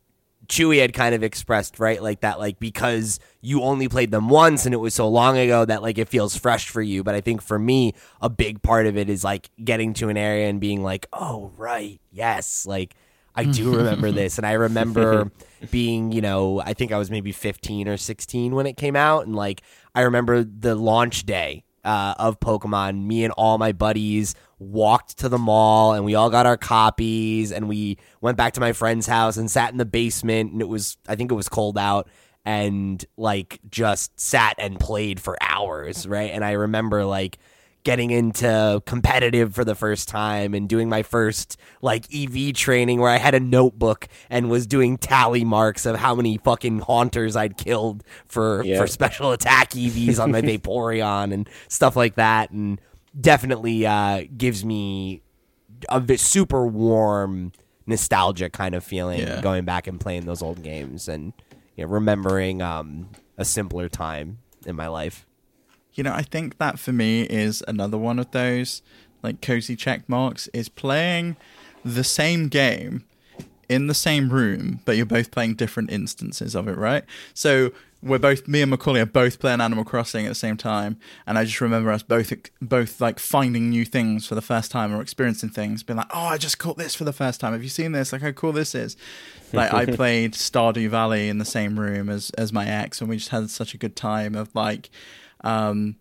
Chewy had kind of expressed right like that like because you only played them once and it was so long ago that like it feels fresh for you. But I think for me a big part of it is like getting to an area and being like oh right yes like I do <laughs> remember this. And I remember <laughs> being you know I think I was maybe 15 or 16 when it came out. And like I remember the launch day uh, of Pokemon, me and all my buddies walked to the mall and we all got our copies and we went back to my friend's house and sat in the basement and it was I think it was cold out and like just sat and played for hours, right? And I remember like getting into competitive for the first time and doing my first like EV training where I had a notebook and was doing tally marks of how many fucking haunters I'd killed for Yeah. for special attack EVs on my <laughs> Vaporeon and stuff like that and definitely uh gives me a bit super warm nostalgia kind of feeling Yeah. going back and playing those old games and you know, remembering um a simpler time in my life. You know, I think that for me is another one of those like cozy check marks is playing the same game in the same room, but you're both playing different instances of it, right? So we're both me and Macaulay are both playing Animal Crossing at the same time, and I just remember us both both like finding new things for the first time or experiencing things, being like, "Oh, I just caught this for the first time. Have you seen this? Like how cool this is!" Like I <laughs> played Stardew Valley in the same room as as my ex, and we just had such a good time of like. Um,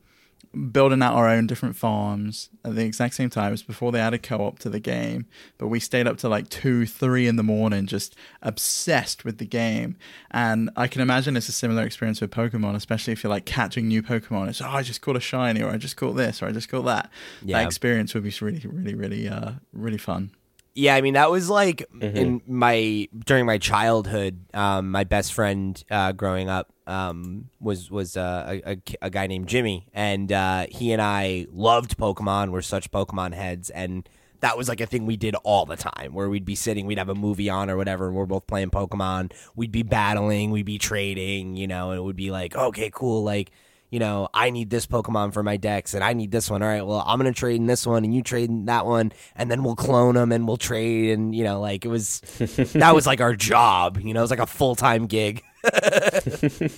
building out our own different farms at the exact same time. Was before they added co-op to the game, but we stayed up to like two, three in the morning, just obsessed with the game. And I can imagine it's a similar experience with Pokemon, especially if you're like catching new Pokemon. It's oh, I just caught a shiny, or I just caught this, or I just caught that. Yeah. That experience would be really, really, really, uh, really fun. Yeah, I mean that was like in my during my childhood. Um, my best friend uh, growing up um, was was uh, a, a, a guy named Jimmy, and uh, he and I loved Pokemon. We're such Pokemon heads, and that was like a thing we did all the time. Where we'd be sitting, we'd have a movie on or whatever, and we're both playing Pokemon. We'd be battling, we'd be trading, you know, and it would be like, okay, cool, like you know, I need this Pokemon for my decks, and I need this one. All right, well, I'm gonna trade in this one, and you trade in that one, and then we'll clone them, and we'll trade, and you know, like it was <laughs> that was like our job. You know, it was like a full time gig. <laughs>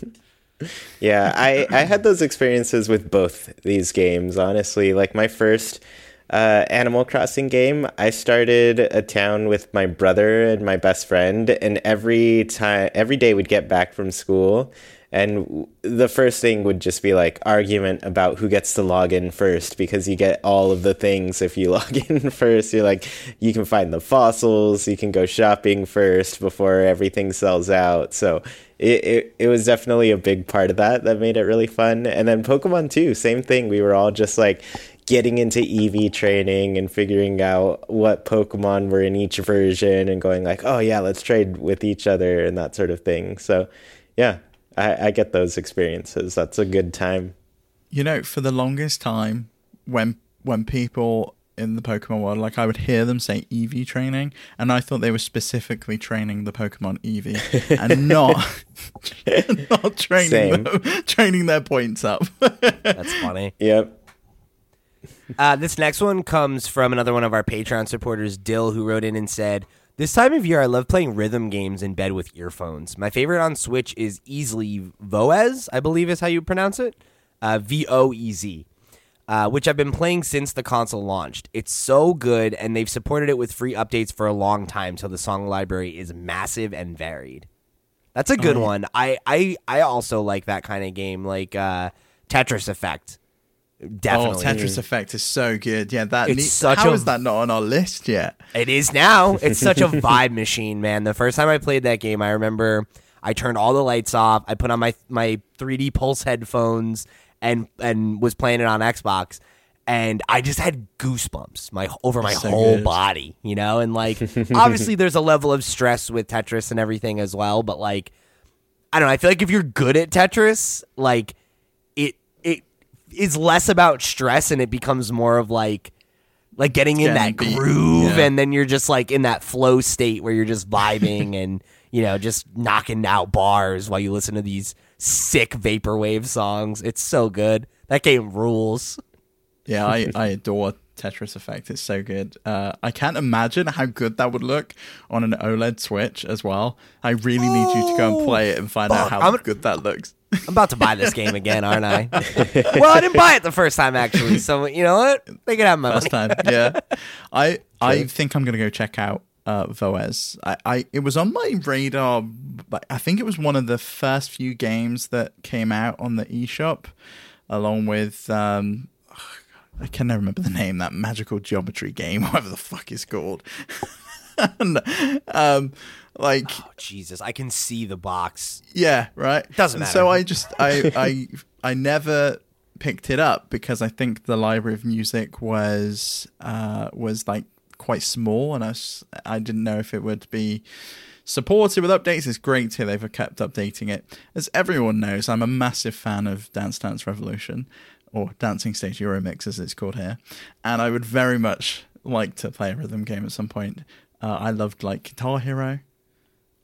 Yeah, I, I had those experiences with both these games, honestly. Like my first uh, Animal Crossing game, I started a town with my brother and my best friend, and every time, every day we'd get back from school, And the first thing would just be like argument about who gets to log in first because you get all of the things if you <laughs> log in first. You're like, you can find the fossils, you can go shopping first before everything sells out. So it, it, it was definitely a big part of that that made it really fun. And then Pokemon too, same thing. We were all just like getting into EV training and figuring out what Pokemon were in each version and going like, oh yeah, let's trade with each other and that sort of thing. So yeah, I, I get those experiences. That's a good time. You know, for the longest time, when when people in the Pokemon world, like I would hear them say EV training, and I thought they were specifically training the Pokemon EV <laughs> and not <laughs> not training Same. them, <laughs> training their points up. That's funny. Yep. Uh, this next one comes from another one of our Patreon supporters, Dill, who wrote in and said, This time of year, I love playing rhythm games in bed with earphones. My favorite on Switch is easily Voez, I believe is how you pronounce it. Uh, V O E Z. Uh, which I've been playing since the console launched. It's so good, and they've supported it with free updates for a long time, so the song library is massive and varied. That's a good yeah. one. I, I I also like that kind of game, like uh, Tetris Effect. Oh, Definitely. Oh, Tetris Effect is so good. Yeah, that. It's ne- such how a- is that not on our list yet? It is now. It's such a <laughs> vibe machine, man. The first time I played that game, I remember I turned all the lights off. I put on my my 3D Pulse headphones and and was playing it on Xbox, and I just had goosebumps my over my So whole good. body, you know. And like, <laughs> obviously, there's a level of stress with Tetris and everything as well, but like, I don't know. I feel like if you're good at Tetris, like is less about stress and it becomes more of like like getting in that beat, groove yeah. and then you're just like in that flow state where you're just vibing and <laughs> you know just knocking out bars while you listen to these sick vaporwave songs. It's so good. That game rules. Yeah, I, <laughs> I adore Tetris Effect. It's so good. Uh, I can't imagine how good that would look on an OLED Switch as well. I really need you to go and play it and find out how I'm- good that looks. I'm about to buy this game again, aren't I? <laughs> well, I didn't buy it the first time actually, so you know what? They can have my money. Time, yeah. <laughs> I I think I'm gonna go check out uh, Voez. I, I it was on my radar, but I think it was one of the first few games that came out on the eShop, along with um, <sighs> I can never remember the name that magical geometry game, <laughs> whatever the fuck it's called. Um, like Oh, Jesus, I can see the box. yeah, right. Doesn't And So. I just I I I never picked it up because I think the library of music was uh was like quite small and I I didn't know if it would be supported with updates. It's great here they've kept updating it. As everyone knows, I'm a massive fan of Dance Dance Revolution or Dancing Stage Euromix as it's called here, and I would very much like to play a rhythm game at some point. Uh, I loved like Guitar Hero.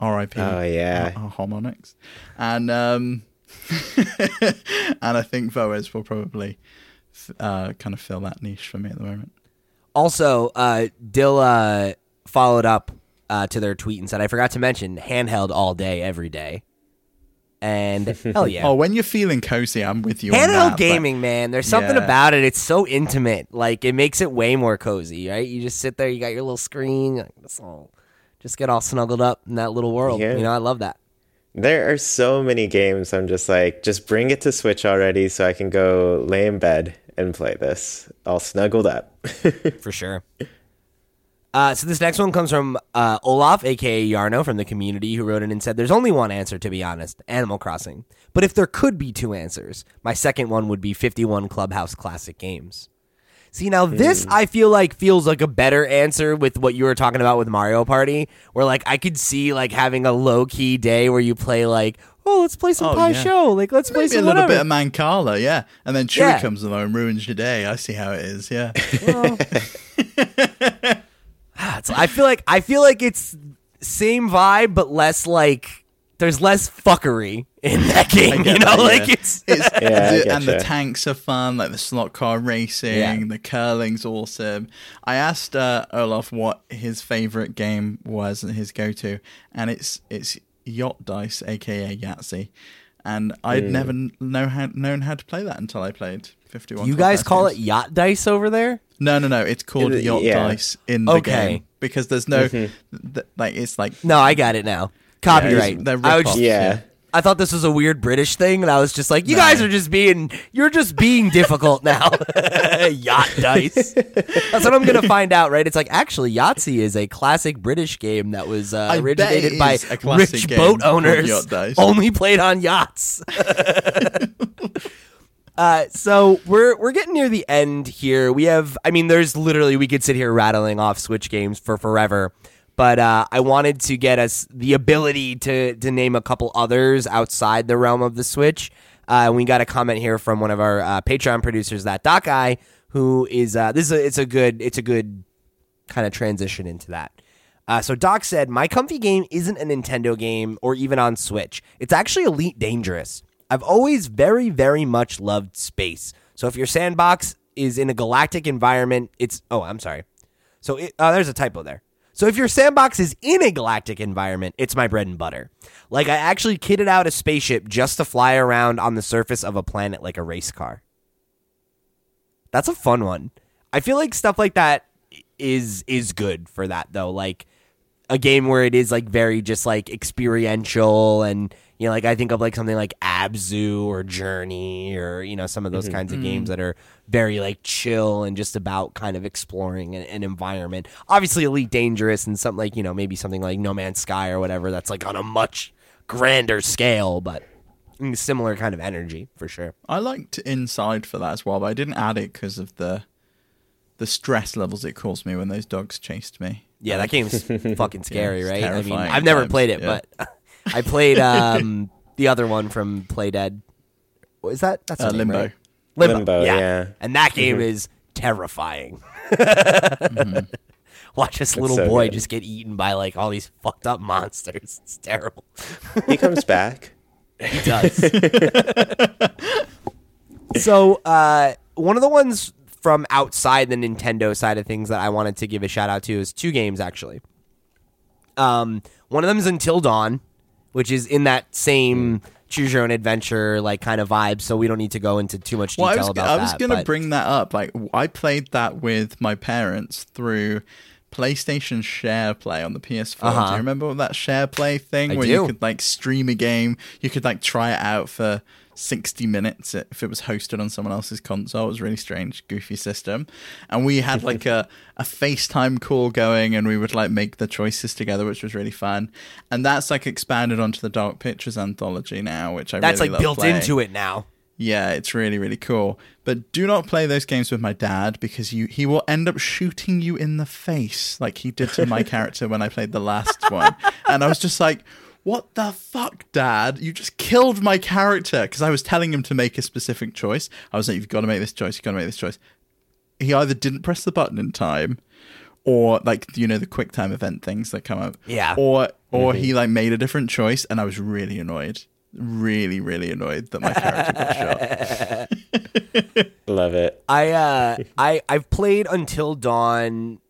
R.I.P. Oh, yeah. Har- Harmonix, and um, <laughs> and I think Voez will probably uh, kind of fill that niche for me at the moment. Also, uh, Dill uh, followed up uh, to their tweet and said, "I forgot to mention handheld all day, every day." And <laughs> hell yeah, Oh, when you're feeling cozy, I'm with you. handheld that, but- gaming, man. There's something Yeah. about it. It's so intimate. Like it makes it way more cozy, right? You just sit there, you got your little screen, like, it's all, just get all snuggled up in that little world. Yeah. You know, I love that. There are so many games I'm just like, just bring it to Switch already so I can go lay in bed and play this all snuggled up. <laughs> for sure. Uh, so this next one comes from uh, Olaf, aka Yarno, from the community, who wrote in and said, "There's only one answer, to be honest: Animal Crossing. But if there could be two answers, my second one would be 51 Clubhouse Classic games." See, now this I feel like feels like a better answer with what you were talking about with Mario Party, where like I could see like having a low key day where you play like, oh, let's play some Oh, Pie yeah. Show, like let's play Maybe a little whatever. bit of Mancala, yeah. And then Chewie Yeah. comes along and ruins your day. I see how it is, yeah. <laughs> <laughs> It's- I feel like I feel like it's same vibe, but less like there's less fuckery in that <laughs> game. You know, that, like yeah. it's It's, <laughs> Yeah, the- and the tanks are fun, like the slot car racing, Yeah. the curling's awesome. I asked uh, Olaf what his favorite game was and his go-to, and it's it's Yacht Dice, aka Yahtzee. And I'd never know how, known how to play that until I played 51. you guys call games. it yacht dice over there. No, no, no. It's called It- Yacht yeah. Dice in the Okay. game because there's no th- like it's like No, I got it now. Copyright. they're I, just, yeah. I thought this was a weird British thing, and I was just like, "You guys are just being, you're just being difficult now." <laughs> <laughs> Yacht dice. That's what I'm gonna find out, right? It's like actually Yahtzee is a classic British game that was uh, originated by a classic rich boat called owners, Yacht Dice. only played on yachts. <laughs> Uh, so we're we're getting near the end here. We have, I mean, there's literally we could sit here rattling off Switch games for forever, but uh, I wanted to get us the ability to to name a couple others outside the realm of the Switch. Uh, we got a comment here from one of our uh, Patreon producers, that Doc Guy, who is uh, this is a, it's a good it's a good kind of transition into that. Uh, so Doc said, "My comfy game isn't a Nintendo game or even on Switch. It's actually Elite Dangerous. I've always very, very much loved space. So if your sandbox is in a galactic environment, it's oh, I'm sorry. So it, uh, there's a typo there. So if your sandbox is in a galactic environment, it's my bread and butter. Like I actually kitted out a spaceship just to fly around on the surface of a planet like a race car. That's a fun one. I feel like stuff like that is is good for that though. Like a game where it is like very just like experiential and you know like I think of like something like Abzu or Journey or you know some of those kinds of games that are very like chill and just about kind of exploring an, an environment. Obviously Elite Dangerous and something like you know maybe something like No Man's Sky or whatever that's like on a much grander scale but mm, similar kind of energy for sure. I liked Inside for that as well, but I didn't add it because of the the stress levels it caused me when those dogs chased me. Yeah, that game's <laughs> fucking scary, it's right? I mean, I've never times, played it, yeah. but <laughs> I played um, the other one from Playdead. What is that? That's the Uh, name, Limbo. right? Limbo. Limbo, yeah. yeah. And that game is terrifying. <laughs> Watch this little so boy good. just get eaten by like all these fucked up monsters. <laughs> It's terrible. He comes back. <laughs> He does. so, uh, one of the ones from outside the Nintendo side of things that I wanted to give a shout out to is two games actually. Um, one of them is Until Dawn, which is in that same choose your own adventure like kind of vibe. So we don't need to go into too much detail Well, I was, about I was that. gonna but- bring that up. Like, I played that with my parents through PlayStation Share Play on the PS4. Uh-huh. Do you remember that Share Play thing I where do. you could like stream a game? You could like try it out for 60 minutes if it was hosted on someone else's console. It was a really strange, goofy system. And we had like a, a FaceTime call going and we would like make the choices together, which was really fun. And that's like expanded onto the Dark Pictures anthology now, which I that's really like built playing. into it now. Yeah, it's really really cool. But do not play those games with my dad because you he will end up shooting you in the face like he did to my <laughs> character when I played the last one. And I was just like, "What the fuck, dad? You just killed my character." Because I was telling him to make a specific choice. I was like, "You've got to make this choice. You've got to make this choice." He either didn't press the button in time or like you know the quick time event things that come up. Yeah. Or or he like made a different choice and I was really annoyed. Really, really annoyed that my character got shot. <laughs> Love it. I uh I I've played Until Dawn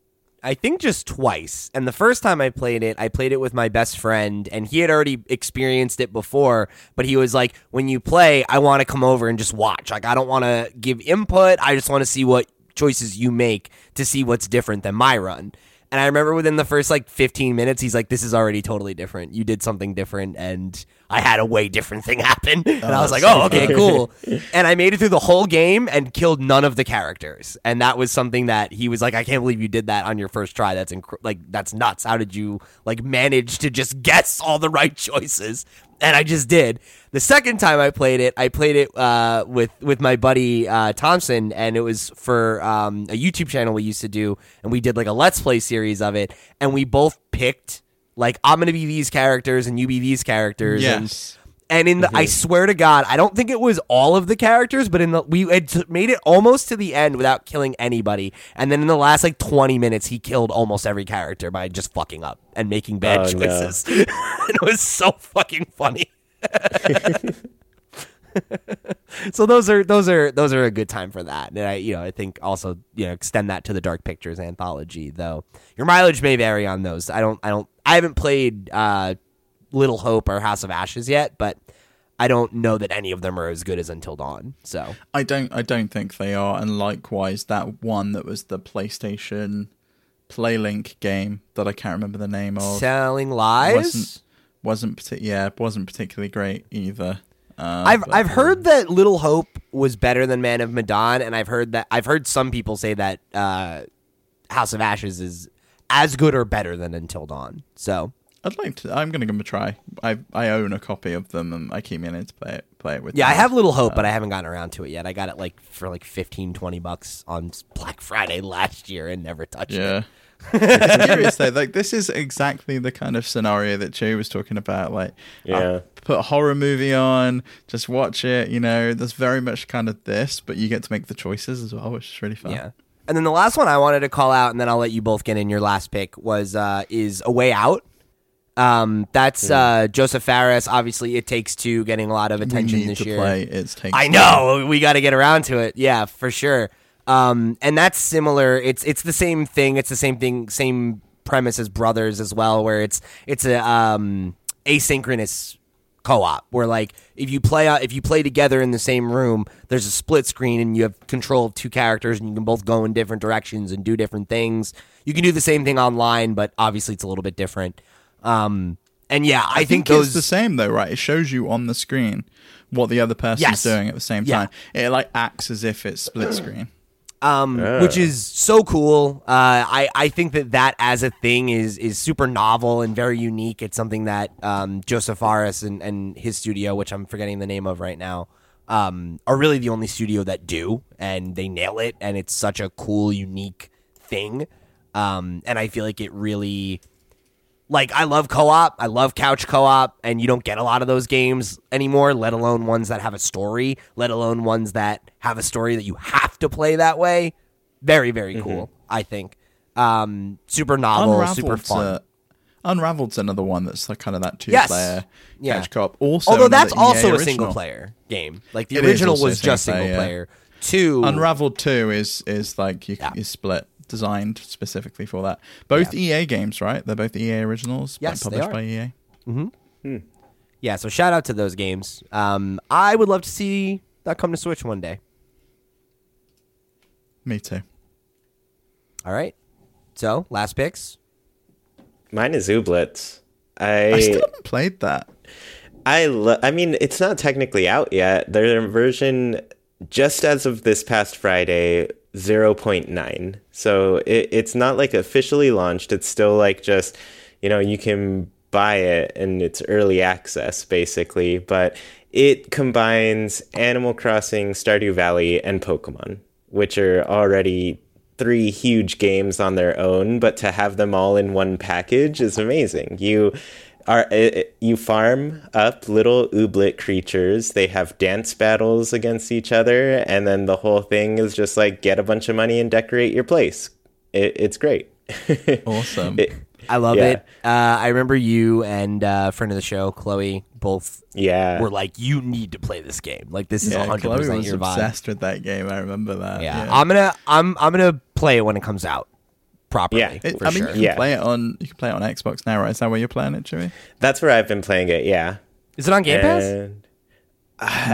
I think just twice. And the first time I played it, I played it with my best friend and he had already experienced it before, but he was like, "When you play, I want to come over and just watch. Like I don't want to give input. I just want to see what choices you make to see what's different than my run." And I remember within the first like 15 minutes, he's like, "This is already totally different. You did something different, and I had a way different thing happen." <laughs> And I was oh, like, "Oh, okay, cool." <laughs> and I made it through the whole game and killed none of the characters. And that was something that he was like, "I can't believe you did that on your first try. That's inc- like that's nuts. How did you like manage to just <laughs> guess all the right choices?" And I just did. The second time I played it, I played it uh, with with my buddy uh, Thompson, and it was for um, a YouTube channel we used to do, and we did like a Let's Play series of it, and we both picked like I'm gonna be these characters and you be these characters, Yes. and in the, I swear to God, I don't think it was all of the characters, but in the we had made it almost to the end without killing anybody, and then in the last like twenty minutes, he killed almost every character by just fucking up and making bad Oh, no. choices. <laughs> it was so fucking funny. <laughs> so those are those are those are a good time for that, and I you know I think also you know extend that to the Dark Pictures anthology. Though your mileage may vary on those. I don't I don't I haven't played uh, Little Hope or House of Ashes yet, but I don't know that any of them are as good as Until Dawn. So I don't I don't think they are, and likewise that one that was the PlayStation PlayLink game that I can't remember the name of selling lies. wasn't wasn't partic- yeah wasn't particularly great either. Uh, I've but- I've heard that Little Hope was better than Man of Medan, and I've heard that I've heard some people say that uh, House of Ashes is as good or better than Until Dawn. So I'd like to. I'm gonna give them a try. I I own a copy of them, and I keep meaning to play it play it with. yeah, I them. have Little Hope, but I haven't gotten around to it yet. I got it like for like 15, 20 bucks on Black Friday last year and never touched it. Yeah. <laughs> it's curious though, like this is exactly the kind of scenario that Jay was talking about. Like, Yeah. uh, put a horror movie on, just watch it. You know, there's very much kind of this, but you get to make the choices as well, which is really fun. Yeah. And then the last one I wanted to call out, and then I'll let you both get in your last pick was uh, is a way out. Um, that's uh, Joseph Fares. Obviously, it takes two, getting a lot of we attention need this to year. play. It's takes. I know we got to get around to it. Yeah, for sure. Um, and that's similar. It's it's the same thing. It's the same thing. Same premise as Brothers as well, where it's it's a um, asynchronous co-op where like if you play uh, if you play together in the same room there's a split screen and you have control of two characters and you can both go in different directions and do different things you can do the same thing online but obviously it's a little bit different um and yeah i, I think, those it's the same though, right? It shows you on the screen what the other person's Yes. doing at the same Yeah. time. It like acts as if it's split screen. um, which is so cool. Uh, I I think that that as a thing is is super novel and very unique. It's something that um, Joseph Fares and, and his studio, which I'm forgetting the name of right now, um, are really the only studio that do, and they nail it. And it's such a cool, unique thing. Um, and I feel like it really like I love co-op, I love couch co-op, and you don't get a lot of those games anymore, let alone ones that have a story, let alone ones that have a story that you have to play that way. Very, very cool, I think. Um, super novel, super fun. Uh, Unraveled's another one that's like kind of that two Yes. player Yeah. couch co-op. Also, Although that's EA also a single player game. Like the It original was just single single player, yeah. Two Unraveled 2 is is like you Yeah. is split designed specifically for that. Both EA games, right? They're both EA originals, like, Yes, they published are. by EA. Yeah, so shout out to those games. Um, I would love to see that come to Switch one day. Me too. All right. So, last picks. Mine is Ooblets. I I still haven't played that. I lo- I mean, it's not technically out yet. Their version, just as of this past Friday, 0.9. So it, it's not like officially launched. It's still like just, you know, you can buy it and it's early access basically. But it combines Animal Crossing, Stardew Valley, and Pokemon, which are already three huge games on their own, but to have them all in one package is amazing. You are uh, you farm up little ooblet creatures. They have dance battles against each other, and then the whole thing is just like get a bunch of money and decorate your place. It, it's great. <laughs> Awesome. It- I love Yeah. it. Uh, I remember you and uh, friend of the show, Chloe, both yeah, were like, "You need to play this game. Like this is yeah, hundred Chloe percent was your vibe." obsessed with that game. I remember that. Yeah. Yeah. I'm gonna I'm I'm gonna play it when it comes out properly. Yeah. It- for I mean, sure. you can Yeah. play it on you can play it on Xbox now, right? Is that where you're playing it, Jimmy? that's where I've been playing it. Yeah, Is it on Game Pass? And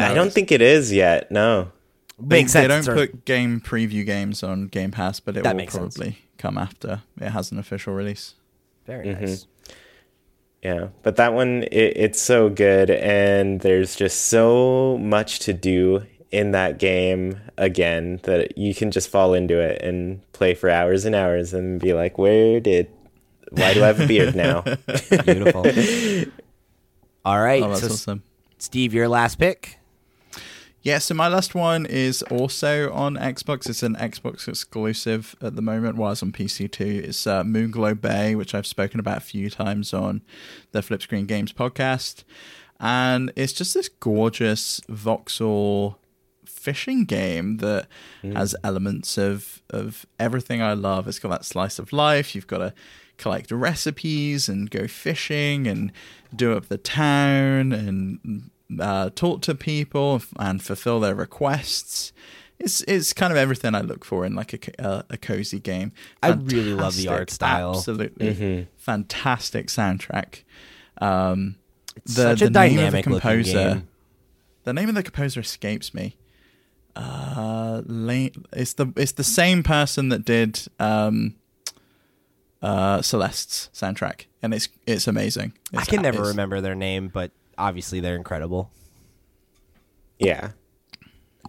I don't think it is yet. No. Makes they, sense. They don't It's put game preview games on Game Pass, but it That will makes sense. probably come after it has an official release. Very Mm-hmm. nice. Yeah, but that one it, it's so good, and there's just so much to do in that game again that you can just fall into it and play for hours and hours and be like, where did, why do I have a beard now? <laughs> Beautiful. <laughs> All right. Oh, that's so, awesome. Steve, your last pick. Yeah, so my last one is also on Xbox. It's an Xbox exclusive at the moment, while it's on PC too. It's uh, Moonglow Bay, which I've spoken about a few times on the Flip Screen Games podcast. And it's just this gorgeous voxel fishing game that has elements of, of everything I love. It's got that slice of life. You've got to collect recipes and go fishing and do up the town and uh, talk to people and fulfill their requests. It's it's kind of everything I look for in like a co- uh, a cozy game. I really love the art style. Absolutely fantastic soundtrack. Um, the, such a the name of the dynamic composer. The name of the composer escapes me. Uh, it's the it's the same person that did um, uh, Celeste's soundtrack, and it's it's amazing. I can never remember their name, but obviously they're incredible. Yeah.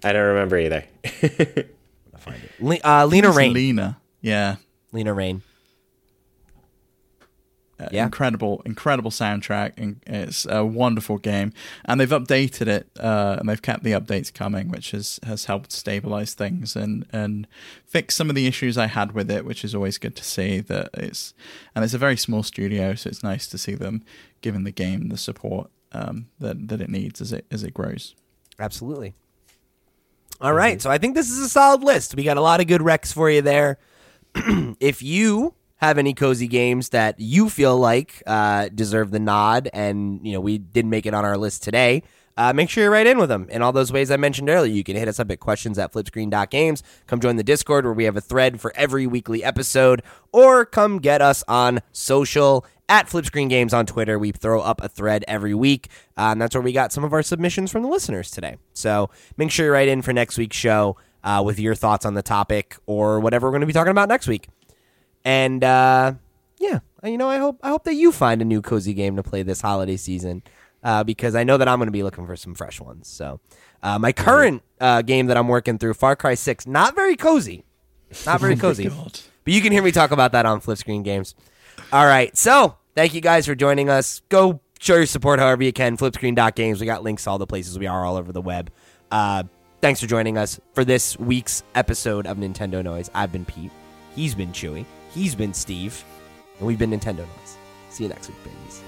I don't remember either. <laughs> I'll find it. Le- uh, Lena It's Raine. Lena, yeah, Lena Raine. Yeah. incredible, incredible soundtrack. and It's a wonderful game, and they've updated it, uh, and they've kept the updates coming, which has has helped stabilize things and and fix some of the issues I had with it, which is always good to see. That it's and it's a very small studio, so it's nice to see them giving the game the support um, that that it needs as it as it grows. Absolutely. All right, so I think this is a solid list. We got a lot of good recs for you there. <clears throat> if you have any cozy games that you feel like uh, deserve the nod, and you know we didn't make it on our list today, uh, make sure you write in with them in all those ways I mentioned earlier. You can hit us up at questions at flipscreen.games. Come join the Discord where we have a thread for every weekly episode, or come get us on social at Flipscreen Games on Twitter. We throw up a thread every week, uh, and that's where we got some of our submissions from the listeners today. So make sure you write in for next week's show uh, with your thoughts on the topic or whatever we're going to be talking about next week. And uh, yeah, you know, I hope I hope that you find a new cozy game to play this holiday season uh, because I know that I'm going to be looking for some fresh ones. So uh, my current uh, game that I'm working through, Far Cry Six, not very cozy, not very <laughs> cozy. God. But you can hear me talk about that on Flip Screen Games. All right. So thank you guys for joining us. Go show your support however you can. Flipscreen.games. We got links to all the places we are all over the web. Uh, thanks for joining us for this week's episode of Nintendo Noise. I've been Pete. He's been Chewy. He's been Steve. And we've been Nintendo Noise. See you next week, babies.